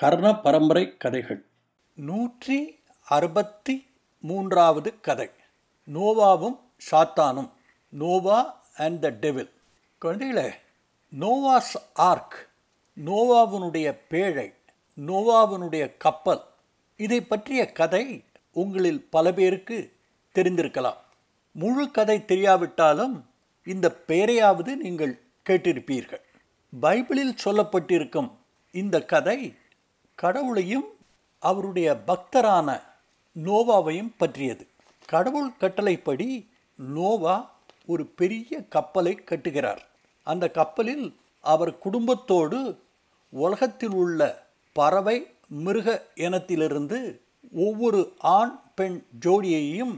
கர்ண பரம்பரை கதைகள். நூற்றி அறுபத்தி மூன்றாவது கதை. நோவாவும் சாத்தானும். நோவா அண்ட் த டெவில் குழந்தைகளே நோவாஸ் ஆர்க் நோவாவினுடைய பேழை நோவாவினுடைய கப்பல் இதை பற்றிய கதை உங்களில் பல பேருக்கு தெரிந்திருக்கலாம். முழு கதை தெரியாவிட்டாலும் இந்த பெயரையாவது நீங்கள் கேட்டிருப்பீர்கள். பைபிளில் சொல்லப்பட்டிருக்கும் இந்த கதை கடவுளையும் அவருடைய பக்தரான நோவாவையும் பற்றியது. கடவுள் கட்டளைப்படி நோவா ஒரு பெரிய கப்பலை கட்டுகிறார். அந்த கப்பலில் அவர் குடும்பத்தோடு உலகத்தில் உள்ள பறவை மிருக இனத்திலிருந்து ஒவ்வொரு ஆண் பெண் ஜோடியையும்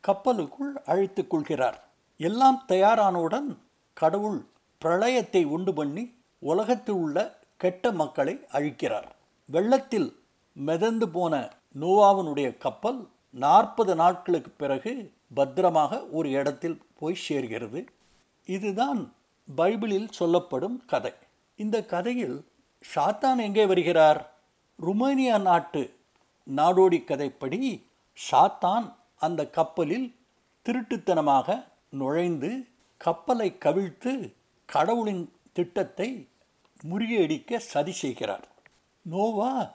கப்பலுக்குள் அழைத்து கொள்கிறார். எல்லாம் தயாரானவுடன் கடவுள் பிரளயத்தை உண்டு பண்ணி உலகத்தில் உள்ள கெட்ட மக்களை அழிக்கிறார். வெள்ளத்தில் மிதந்து போன நோவாவினுடைய கப்பல் நாற்பது நாட்களுக்கு பிறகு பத்திரமாக ஒரு இடத்தில் போய் சேர்கிறது. இதுதான் பைபிளில் சொல்லப்படும் கதை. இந்த கதையில் சாத்தான் எங்கே வருகிறார்? ருமேனியா நாட்டு நாடோடி கதைப்படி சாத்தான் அந்த கப்பலில் திருட்டுத்தனமாக நுழைந்து கப்பலை கவிழ்த்து கடவுளின் திட்டத்தை முறியடிக்க சதி செய்கிறார். நோவா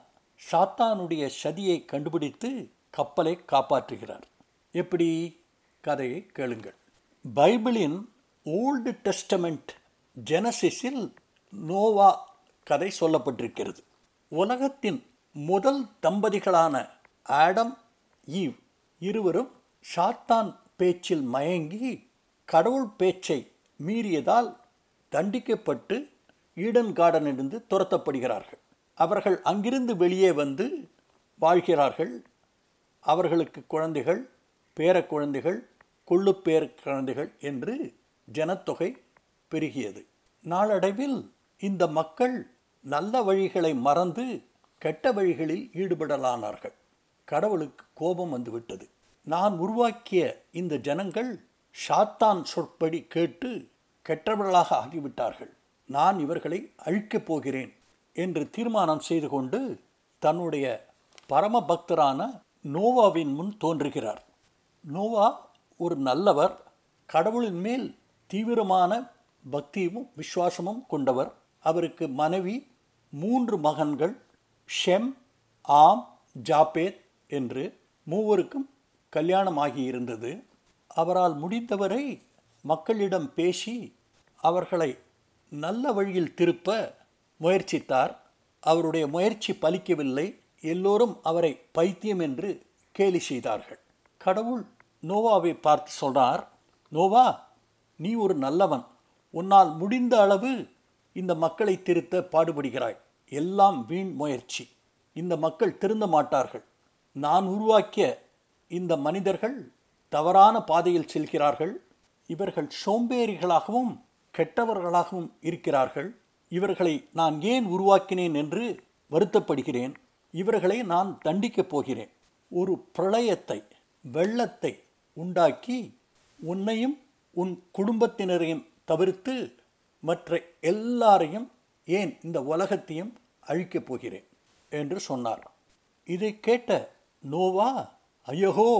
சாத்தானுடைய சதியை கண்டுபிடித்து கப்பலை காப்பாற்றுகிறார். எப்படி? கதையை கேளுங்கள். பைபிளின் ஓல்டு டெஸ்டமெண்ட் ஜெனசிஸில் நோவா கதை சொல்லப்பட்டிருக்கிறது. உலகத்தின் முதல் தம்பதிகளான ஆடம் ஈவ் இருவரும் சாத்தான் பேச்சில் மயங்கி கடவுள் பேச்சை மீறியதால் தண்டிக்கப்பட்டு ஈடன் கார்டனிலிருந்து துரத்தப்படுகிறார்கள். அவர்கள் அங்கிருந்து வெளியே வந்து வாழ்கிறார்கள். அவர்களுக்கு குழந்தைகள் பேர குழந்தைகள் குழந்தைகள் என்று ஜனத்தொகை பெருகியது. நாளடைவில் இந்த மக்கள் நல்ல வழிகளை மறந்து கெட்ட வழிகளில் ஈடுபடலானார்கள். கடவுளுக்கு கோபம் வந்துவிட்டது. நான் உருவாக்கிய இந்த ஜனங்கள் சாத்தான் சொற்படி கேட்டு கெட்டவர்களாக ஆகிவிட்டார்கள். நான் இவர்களை அழிக்கப் போகிறேன். என்று தீர்மானம் செய்து கொண்டு தன்னுடைய பரம பக்தரான நோவாவின் முன் தோன்றுகிறார். நோவா ஒரு நல்லவர் கடவுளின் மேல் தீவிரமான பக்தியும் விசுவாசமும் கொண்டவர். அவருக்கு மனைவி மூன்று மகன்கள் ஷெம் ஆம் ஜாபேத் என்று மூவருக்கும் கல்யாணமாகியிருந்தது. அவரால் முடிந்தவரை மக்களிடம் பேசி அவர்களை நல்ல வழியில் திருப்ப முயற்சித்தார். அவருடைய முயற்சி பலிக்கவில்லை. எல்லோரும் அவரை பைத்தியம் என்று கேலி செய்தார்கள். கடவுள் நோவாவை பார்த்து சொல்றார் நோவா நீ ஒரு நல்லவன். உன்னால் முடிந்த அளவு இந்த மக்களை திருத்த பாடுபடுகிறாய். எல்லாம் வீண் முயற்சி. இந்த மக்கள் திருந்த மாட்டார்கள். நான் உருவாக்கிய இந்த மனிதர்கள் தவறான பாதையில் செல்கிறார்கள். இவர்கள் சோம்பேறிகளாகவும் கெட்டவர்களாகவும் இருக்கிறார்கள். இவர்களை நான் ஏன் உருவாக்கினேன் என்று வருத்தப்படுகிறேன். இவர்களை நான் தண்டிக்கப் போகிறேன். ஒரு பிரளயத்தை வெள்ளத்தை உண்டாக்கி உன்னையும் உன் குடும்பத்தினரையும் தவிர்த்து மற்ற எல்லாரையும் ஏன் இந்த உலகத்தையும் அழிக்கப் போகிறேன்? என்று சொன்னார். இதை கேட்ட நோவா ஐயகோ!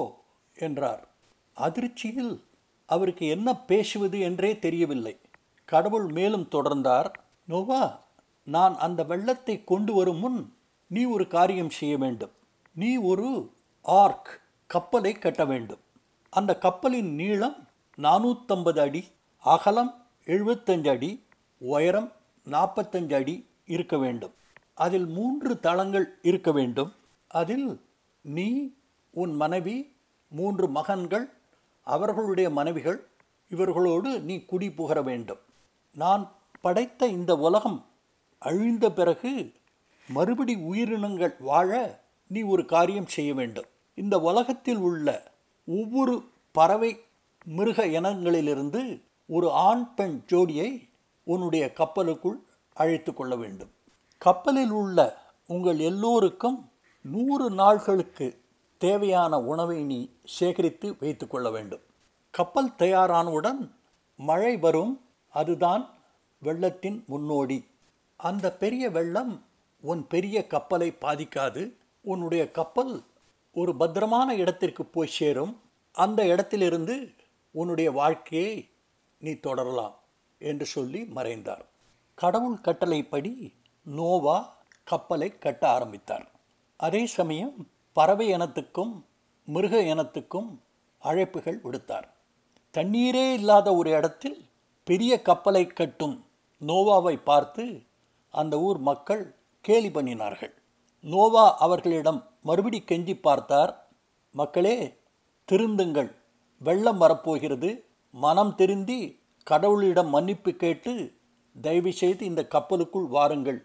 என்றார். அதிர்ச்சியில் அவருக்கு என்ன பேசுவது என்றே தெரியவில்லை. கடவுள் மேலும் தொடர்ந்தார். நோவா நான் அந்த வெள்ளத்தை கொண்டு வரும் முன் நீ ஒரு காரியம் செய்ய வேண்டும். நீ ஒரு ஆர்க் கப்பலை கட்ட வேண்டும். அந்த கப்பலின் நீளம் நானூற்றம்பது அடி அகலம் எழுபத்தஞ்சு அடி உயரம் நாற்பத்தஞ்சு அடி இருக்க வேண்டும். அதில் மூன்று தளங்கள் இருக்க வேண்டும். அதில் நீ உன் மனைவி மூன்று மகன்கள் அவர்களுடைய மனைவிகள் இவர்களோடு நீ குடி புகர வேண்டும். நான் படைத்த இந்த உலகம் அழிந்த பிறகு மறுபடி உயிரினங்கள் வாழ நீ ஒரு காரியம் செய்ய வேண்டும். இந்த உலகத்தில் உள்ள ஒவ்வொரு பறவை மிருக இனங்களிலிருந்து ஒரு ஆண் பெண் ஜோடியை உன்னுடைய கப்பலுக்குள் அழைத்து கொள்ள வேண்டும். கப்பலில் உள்ள உங்கள் எல்லோருக்கும் நூறு நாள்களுக்கு தேவையான உணவை நீ சேகரித்து வைத்து கொள்ள வேண்டும். கப்பல் தயாரானவுடன் மழை வரும். அதுதான் வெள்ளத்தின் முன்னோடி. அந்த பெரிய வெள்ளம் உன் பெரிய கப்பலை பாதிக்காது. உன்னுடைய கப்பல் ஒரு பத்திரமான இடத்திற்கு போய் சேரும். அந்த இடத்திலிருந்து உன்னுடைய வாழ்க்கையை நீ தொடரலாம் என்று சொல்லி மறைந்தார். கடவுள் கட்டளைப்படி நோவா கப்பலை கட்ட ஆரம்பித்தார். அதே சமயம் பறவை இனத்துக்கும் மிருக இனத்துக்கும் அழைப்புகள் விடுத்தார். தண்ணீரே இல்லாத ஒரு இடத்தில் பெரிய கப்பலை கட்டும் நோவாவை பார்த்து அந்த ஊர் மக்கள் கேலி பண்ணினார்கள். நோவா அவர்களிடம் மறுபடி கெஞ்சி பார்த்தார் மக்களே திருந்துங்கள். வெள்ளம் வரப்போகிறது. மனம் திருந்தி கடவுளிடம் மன்னிப்பு கேட்டு தயவு செய்து இந்த கப்பலுக்குள் வாருங்கள்.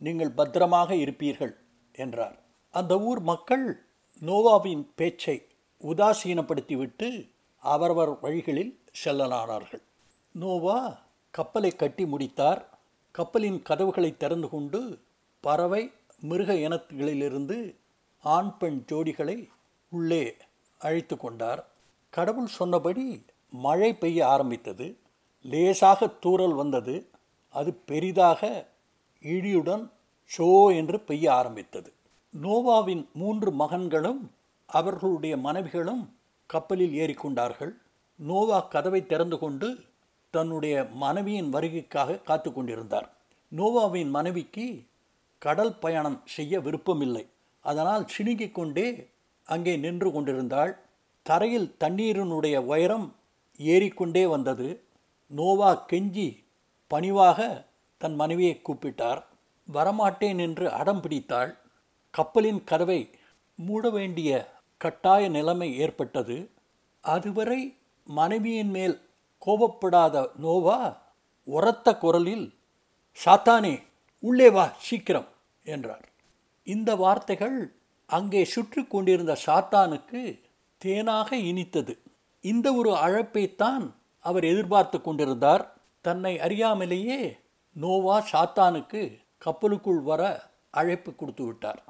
நீங்கள் பத்திரமாக இருப்பீர்கள் என்றார். அந்த ஊர் மக்கள் நோவாவின் பேச்சை உதாசீனப்படுத்திவிட்டு அவரவர் வழிகளில் செல்லலானார்கள். நோவா கப்பலை கட்டி முடித்தார். கப்பலின் கதவுகளை திறந்து கொண்டு பறவை மிருக இனத்துகளிலிருந்து ஆண் பெண் ஜோடிகளை உள்ளே அழைத்து கொண்டார். கடவுள் சொன்னபடி மழை பெய்ய ஆரம்பித்தது. லேசாக தூறல் வந்தது. அது பெரிதாக இடியுடன் ஷோ என்று பெய்ய ஆரம்பித்தது. நோவாவின் மூன்று மகன்களும் அவர்களுடைய மனைவிகளும் கப்பலில் ஏறிக்கொண்டார்கள் நோவா கதவை திறந்து கொண்டு தன்னுடைய மனைவியின் வருகைக்காக காத்து கொண்டிருந்தார். நோவாவின் மனைவிக்கு கடல் பயணம் செய்ய விருப்பமில்லை. அதனால் சிணுங்கிக் கொண்டே அங்கே நின்று கொண்டிருந்தாள். தரையில் தண்ணீரினுடைய உயரம் ஏறிக்கொண்டே வந்தது. நோவா கெஞ்சி பணிவாக தன் மனைவியை கூப்பிட்டார். வரமாட்டேன் என்று அடம் பிடித்தாள். கப்பலின் கதவை மூட வேண்டிய கட்டாய நிலைமை ஏற்பட்டது. அதுவரை மனைவியின் மேல் கோபப்படாத நோவா உரத்த குரலில் சாத்தானே உள்ளே வா சீக்கிரம் என்றார். இந்த வார்த்தைகள் அங்கே சுற்றி கொண்டிருந்த சாத்தானுக்கு தேனாக இனித்தது. இந்த ஒரு அழைப்பைத்தான் அவர் எதிர்பார்த்து கொண்டிருந்தார். தன்னை அறியாமலேயே நோவா சாத்தானுக்கு கப்பலுக்குள் வர அழைப்பு கொடுத்து விட்டார்.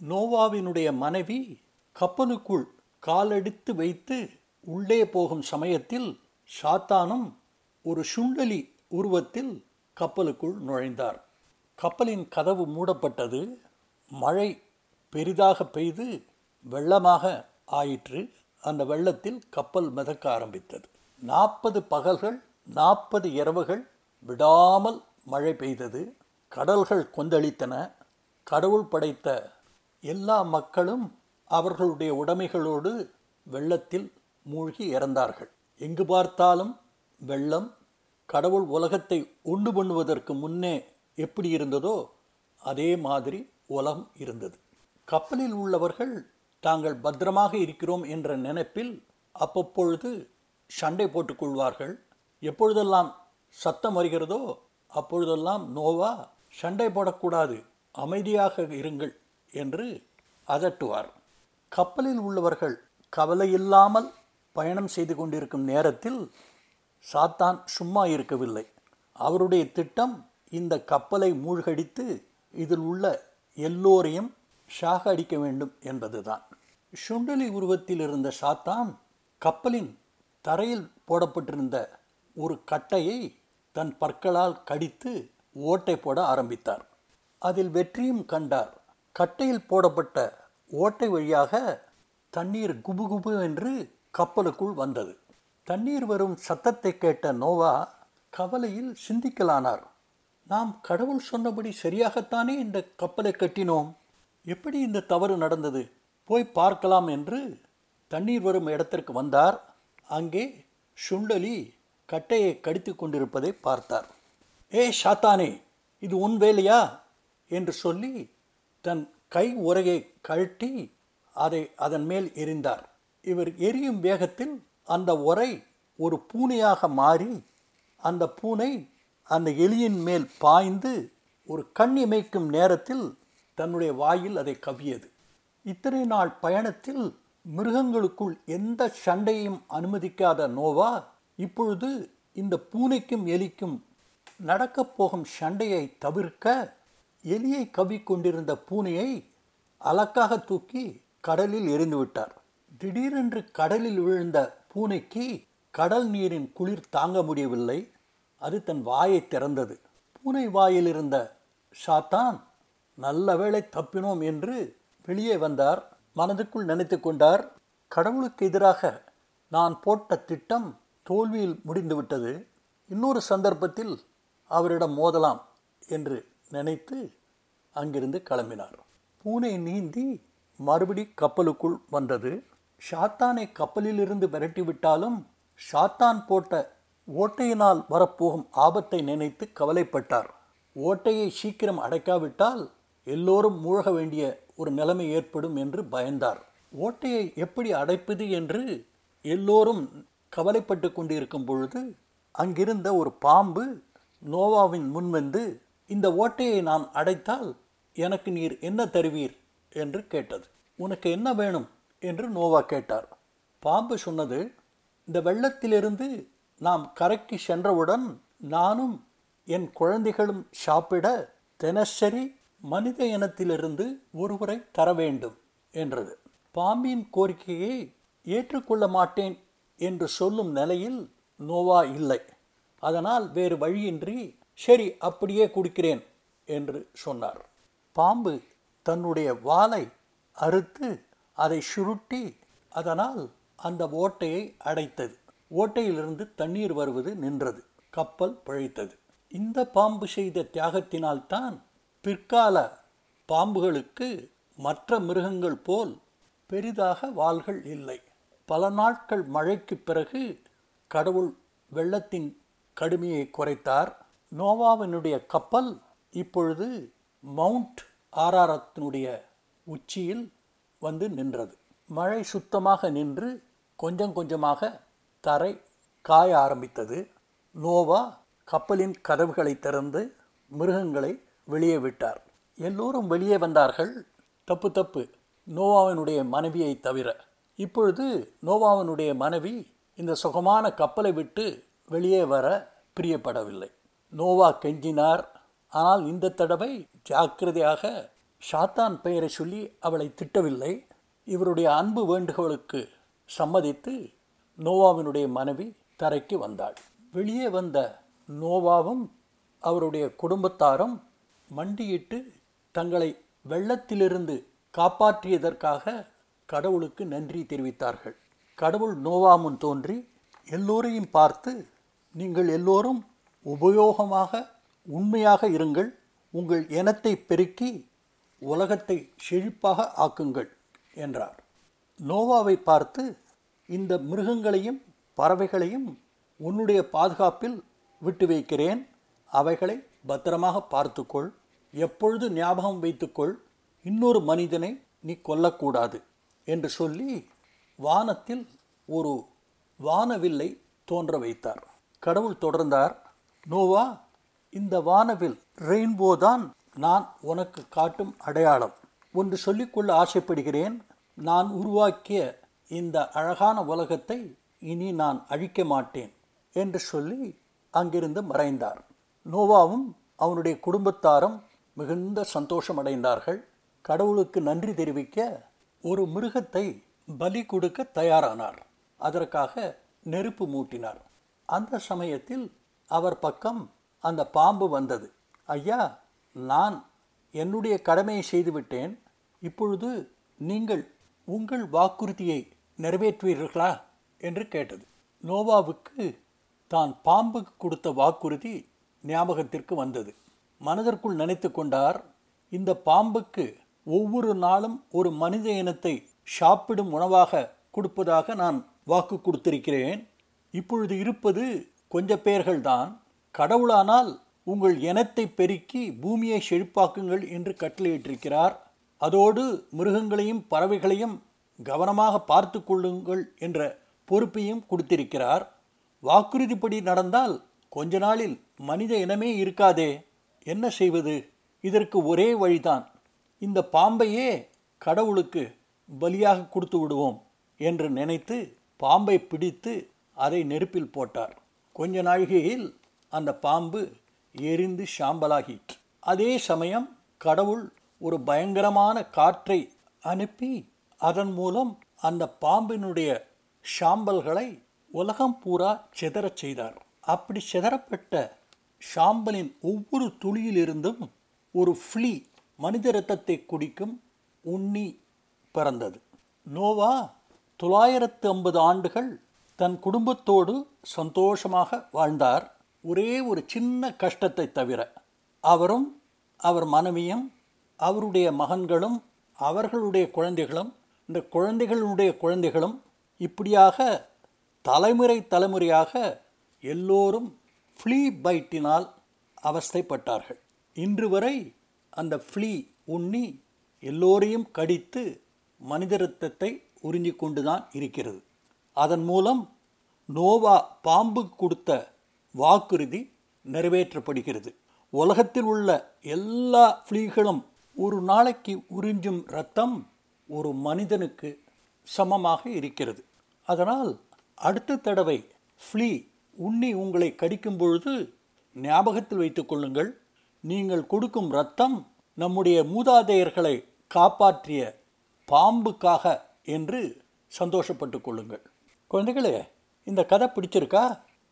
நோவாவினுடைய மனைவி கப்பலுக்குள் காலெடுத்து வைத்து உள்ளே போகும் சமயத்தில் சாத்தானும் ஒரு சுண்டலி உருவத்தில் கப்பலுக்குள் நுழைந்தார். கப்பலின் கதவு மூடப்பட்டது. மழை பெரிதாக பெய்து வெள்ளமாக ஆயிற்று. அந்த வெள்ளத்தில் கப்பல் மிதக்க ஆரம்பித்தது. நாற்பது பகல்கள் நாற்பது இரவுகள் விடாமல் மழை பெய்தது. கடல்கள் கொந்தளித்தன. கடவுள் படைத்த எல்லா மக்களும் அவர்களுடைய உடைமைகளோடு வெள்ளத்தில் மூழ்கி இறந்தார்கள். எங்கு பார்த்தாலும் வெள்ளம் கடவுள் உலகத்தை உண்டு பண்ணுவதற்கு முன்னே எப்படி இருந்ததோ அதே மாதிரி உலகம் இருந்தது. கப்பலில் உள்ளவர்கள் தாங்கள் பத்திரமாக இருக்கிறோம் என்ற நினைப்பில் அப்பப்பொழுது சண்டை போட்டுக்கொள்வார்கள் எப்பொழுதெல்லாம் சத்தம் வருகிறதோ அப்பொழுதெல்லாம் நோவா சண்டை போடக்கூடாது அமைதியாக இருங்கள் என்று அதட்டுவார். கப்பலில் உள்ளவர்கள் கவலையில்லாமல் பயணம் செய்து கொண்டிருக்கும் நேரத்தில் சாத்தான் சும்மா இருக்கவில்லை. அவருடைய திட்டம் இந்த கப்பலை மூழ்கடித்து இதில் உள்ள எல்லோரையும் ஷாக அடிக்க வேண்டும் என்பதுதான். சுண்டலி உருவத்தில் இருந்த சாத்தான் கப்பலின் தரையில் போடப்பட்டிருந்த ஒரு கட்டையை தன் பற்களால் கடித்து ஓட்டை போட ஆரம்பித்தார். அதில் வெற்றியும் கண்டார். கட்டையில் போடப்பட்ட ஓட்டை வழியாக தண்ணீர் குபுகுபு என்று கப்பலுக்குள் வந்தது. தண்ணீர் வரும் சத்தத்தை கேட்ட நோவா கவலையில் சிந்திக்கலானார். நாம் கடவுள் சொன்னபடி சரியாகத்தானே இந்த கப்பலை கட்டினோம். எப்படி இந்த தவறு நடந்தது? போய் பார்க்கலாம் என்று தண்ணீர் வரும் இடத்திற்கு வந்தார். அங்கே சுண்டலி கட்டையை கடித்து கொண்டிருப்பதை பார்த்தார். ஏ சாத்தானே இது உன் வேலையா? என்று சொல்லி தன் கை உரையை கழட்டி அதை அதன் மேல் எரிந்தார் இவர் எரியும் வேகத்தில் அந்த உரை ஒரு பூனையாக மாறி அந்த பூனை அந்த எலியின் மேல் பாய்ந்து ஒரு கண் இமைக்கும் நேரத்தில் தன்னுடைய வாயில் அதை கவ்வியது. இத்தனை நாள் பயணத்தில் மிருகங்களுக்குள் எந்த சண்டையும் அனுமதிக்காத நோவா இப்பொழுது இந்த பூனைக்கும் எலிக்கும் நடக்கப் போகும் சண்டையை தவிர்க்க எலியை கவிக்கொண்டிருந்த பூனையை அலக்காக தூக்கி கடலில் எறிந்துவிட்டார். திடீரென்று கடலில் விழுந்த பூனைக்கு கடல் நீரின் குளிர் தாங்க முடியவில்லை. அது தன் வாயை திறந்தது. பூனை வாயில் இருந்த சாத்தான் நல்ல வேளை தப்பினோம் என்று வெளியே வந்தார். மனதுக்குள் நினைத்து கொண்டார் கடவுளுக்கு எதிராக நான் போட்ட திட்டம் தோல்வியில் முடிந்துவிட்டது. இன்னொரு சந்தர்ப்பத்தில் அவரிடம் மோதலாம் என்று நினைத்து அங்கிருந்து கிளம்பினார். பூனை நீந்தி மறுபடி கப்பலுக்குள் வந்தது. ஷாத்தானை கப்பலிலிருந்து விரட்டிவிட்டாலும் ஷாத்தான் போட்ட ஓட்டையினால் வரப்போகும் ஆபத்தை நினைத்து கவலைப்பட்டார். ஓட்டையை சீக்கிரம் அடைக்காவிட்டால் எல்லோரும் மூழ்க வேண்டிய ஒரு நிலைமை ஏற்படும் என்று பயந்தார். ஓட்டையை எப்படி அடைப்பது என்று எல்லோரும் கவலைப்பட்டு கொண்டிருக்கும் பொழுது அங்கிருந்த ஒரு பாம்பு நோவாவின் முன்வந்து இந்த ஓட்டையை நான் அடைத்தால் எனக்கு நீர் என்ன தருவீர்? என்று கேட்டது. உனக்கு என்ன வேணும்? என்று நோவா கேட்டார். பாம்பு சொன்னது இந்த வெள்ளத்திலிருந்து நாம் கரைக்கு சென்றவுடன் நானும் என் குழந்தைகளும் சாப்பிட தினசரி மனித இனத்திலிருந்து ஒருவரை தர வேண்டும் என்றது. பாம்பின் கோரிக்கையை ஏற்றுக்கொள்ள மாட்டேன் என்று சொல்லும் நிலையில் நோவா இல்லை. அதனால் வேறு வழியின்றி சரி அப்படியே குடிக்கிறேன் என்று சொன்னார். பாம்பு தன்னுடைய வாலை அறுத்து அதை சுருட்டி அதனால் அந்த ஓட்டையை அடைத்தது. ஓட்டையிலிருந்து தண்ணீர் வருவது நின்றது. கப்பல் பிழைத்தது. இந்த பாம்பு செய்த தியாகத்தினால்தான் பிற்கால பாம்புகளுக்கு மற்ற மிருகங்கள் போல் பெரிதாக வாள்கள் இல்லை. பல நாட்கள் மழைக்கு பிறகு கடவுள் வெள்ளத்தின் கடுமையை குறைத்தார். நோவாவினுடைய கப்பல் இப்பொழுது மவுண்ட் ஆராரத்தினுடைய உச்சியில் வந்து நின்றது. மழை சுத்தமாக நின்று கொஞ்சம் கொஞ்சமாக தரை காய ஆரம்பித்தது. நோவா கப்பலின் கதவுகளை திறந்து மிருகங்களை வெளியே விட்டார். எல்லோரும் வெளியே வந்தார்கள். தப்பு தப்பு. நோவாவினுடைய மனைவியை தவிர. இப்பொழுது நோவாவினுடைய மனைவி இந்த சுகமான கப்பலை விட்டு வெளியே வர பிரியப்படவில்லை. நோவா கெஞ்சினார். ஆனால் இந்த தடவை ஜாக்கிரதையாக ஷாத்தான் பெயரை சொல்லி அவளை திட்டவில்லை. இவருடைய அன்பு வேண்டுகோளுக்கு சம்மதித்து நோவாவினுடைய மனைவி தரைக்கு வந்தாள். வெளியே வந்த நோவாவும் அவருடைய குடும்பத்தாரும் மண்டியிட்டு தங்களை வெள்ளத்திலிருந்து காப்பாற்றியதற்காக கடவுளுக்கு நன்றி தெரிவித்தார்கள். கடவுள் நோவா முன் தோன்றி எல்லோரையும் பார்த்து நீங்கள் எல்லோரும் உபயோகமாக உண்மையாக இருங்கள். உங்கள் இனத்தை பெருக்கி உலகத்தை செழிப்பாக ஆக்குங்கள் என்றார். நோவாவை பார்த்து இந்த மிருகங்களையும் பறவைகளையும் உன்னுடைய பாதுகாப்பில் விட்டு வைக்கிறேன். அவைகளை பத்திரமாக பார்த்துக்கொள். எப்பொழுது ஞாபகம் வைத்துக்கொள். இன்னொரு மனிதனை நீ கொல்லக்கூடாது என்று சொல்லி வானத்தில் ஒரு வானவில்லை தோன்ற வைத்தார். கடவுள் தொடர்ந்தார் நோவா இந்த வானவில் ரெயின்போ தான் நான் உனக்கு காட்டும் அடையாளம். ஒன்று சொல்லிக்கொள்ள ஆசைப்படுகிறேன். நான் உருவாக்கிய இந்த அழகான உலகத்தை இனி நான் அழிக்க மாட்டேன் என்று சொல்லி அங்கிருந்து மறைந்தார். நோவாவும் அவனுடைய குடும்பத்தாரும் மிகுந்த சந்தோஷம் அடைந்தார்கள் கடவுளுக்கு நன்றி தெரிவிக்க ஒரு மிருகத்தை பலி கொடுக்க தயாரானார். அதற்காக நெருப்பு மூட்டினார். அந்த சமயத்தில் அவர் பக்கம் அந்த பாம்பு வந்தது. ஐயா நான் என்னுடைய கடமையை செய்துவிட்டேன். இப்பொழுது நீங்கள் உங்கள் வாக்குறுதியை நிறைவேற்றுவீர்களா? என்று கேட்டது. நோவாவுக்கு தான் பாம்புக்கு கொடுத்த வாக்குறுதி ஞாபகத்திற்கு வந்தது. மனதிற்குள் நினைத்து கொண்டார் இந்த பாம்புக்கு ஒவ்வொரு நாளும் ஒரு மனித இனத்தை சாப்பிடும் உணவாக கொடுப்பதாக நான் வாக்கு கொடுத்திருக்கிறேன். இப்பொழுது இருப்பது கொஞ்ச பேர்கள்தான். கடவுளானால் உங்கள் இனத்தை பெருக்கி பூமியை செழிப்பாக்குங்கள் என்று கட்டளையிட்டிருக்கிறார். அதோடு மிருகங்களையும் பறவைகளையும் கவனமாக பார்த்து கொள்ளுங்கள் என்ற பொறுப்பையும் கொடுத்திருக்கிறார். வாக்குறுதிப்படி நடந்தால் கொஞ்ச நாளில் மனித இனமே இருக்காதே. என்ன செய்வது? இதற்கு ஒரே வழிதான். இந்த பாம்பையே கடவுளுக்கு பலியாக கொடுத்து விடுவோம் என்று நினைத்து பாம்பை பிடித்து அதை நெருப்பில் போட்டார். கொஞ்ச நாழிகையில் அந்த பாம்பு எரிந்து சாம்பலாகிற்று அதே சமயம் கடவுள் ஒரு பயங்கரமான காற்றை அனுப்பி அதன் மூலம் அந்த பாம்பினுடைய சாம்பல்களை உலகம் பூரா சிதறச் செய்தார். அப்படி சிதறப்பட்ட சாம்பலின் ஒவ்வொரு துளியிலிருந்தும் ஒரு ஃப்ளீ மனித இரத்தத்தை குடிக்கும் உண்ணி பிறந்தது. நோவா தொள்ளாயிரத்து ஐம்பது ஆண்டுகள் தன் குடும்பத்தோடு சந்தோஷமாக வாழ்ந்தார். ஒரே ஒரு சின்ன கஷ்டத்தை தவிர அவரும் அவர் மனைவியும் அவருடைய மகன்களும் அவர்களுடைய குழந்தைகளும் இந்த குழந்தைகளுடைய குழந்தைகளும் இப்படியாக தலைமுறை தலைமுறையாக எல்லோரும் ஃப்ளீ பைட்டினால் அவஸ்தைப்பட்டார்கள். இன்று வரை அந்த ஃப்ளீ உண்ணி எல்லோரையும் கடித்து மனித இரத்தத்தை உறிஞ்சிக் கொண்டுதான் இருக்கிறது. அதன் மூலம் நோவா பாம்பு கொடுத்த வாக்குறுதி நிறைவேற்றப்படுகிறது. உலகத்தில் உள்ள எல்லா ஃப்ளீகளும் ஒரு நாளைக்கு உறிஞ்சும் ரத்தம் ஒரு மனிதனுக்கு சமமாக இருக்கிறது. அதனால் அடுத்த தடவை ஃப்ளீ உண்ணி உங்களை கடிக்கும் பொழுது ஞாபகத்தில் வைத்துக் கொள்ளுங்கள். நீங்கள் கொடுக்கும் ரத்தம் நம்முடைய மூதாதையர்களை காப்பாற்றிய பாம்புக்காக என்று சந்தோஷப்பட்டு கொள்ளுங்கள். குழந்தைகளே இந்த கதை பிடிச்சிருக்கா?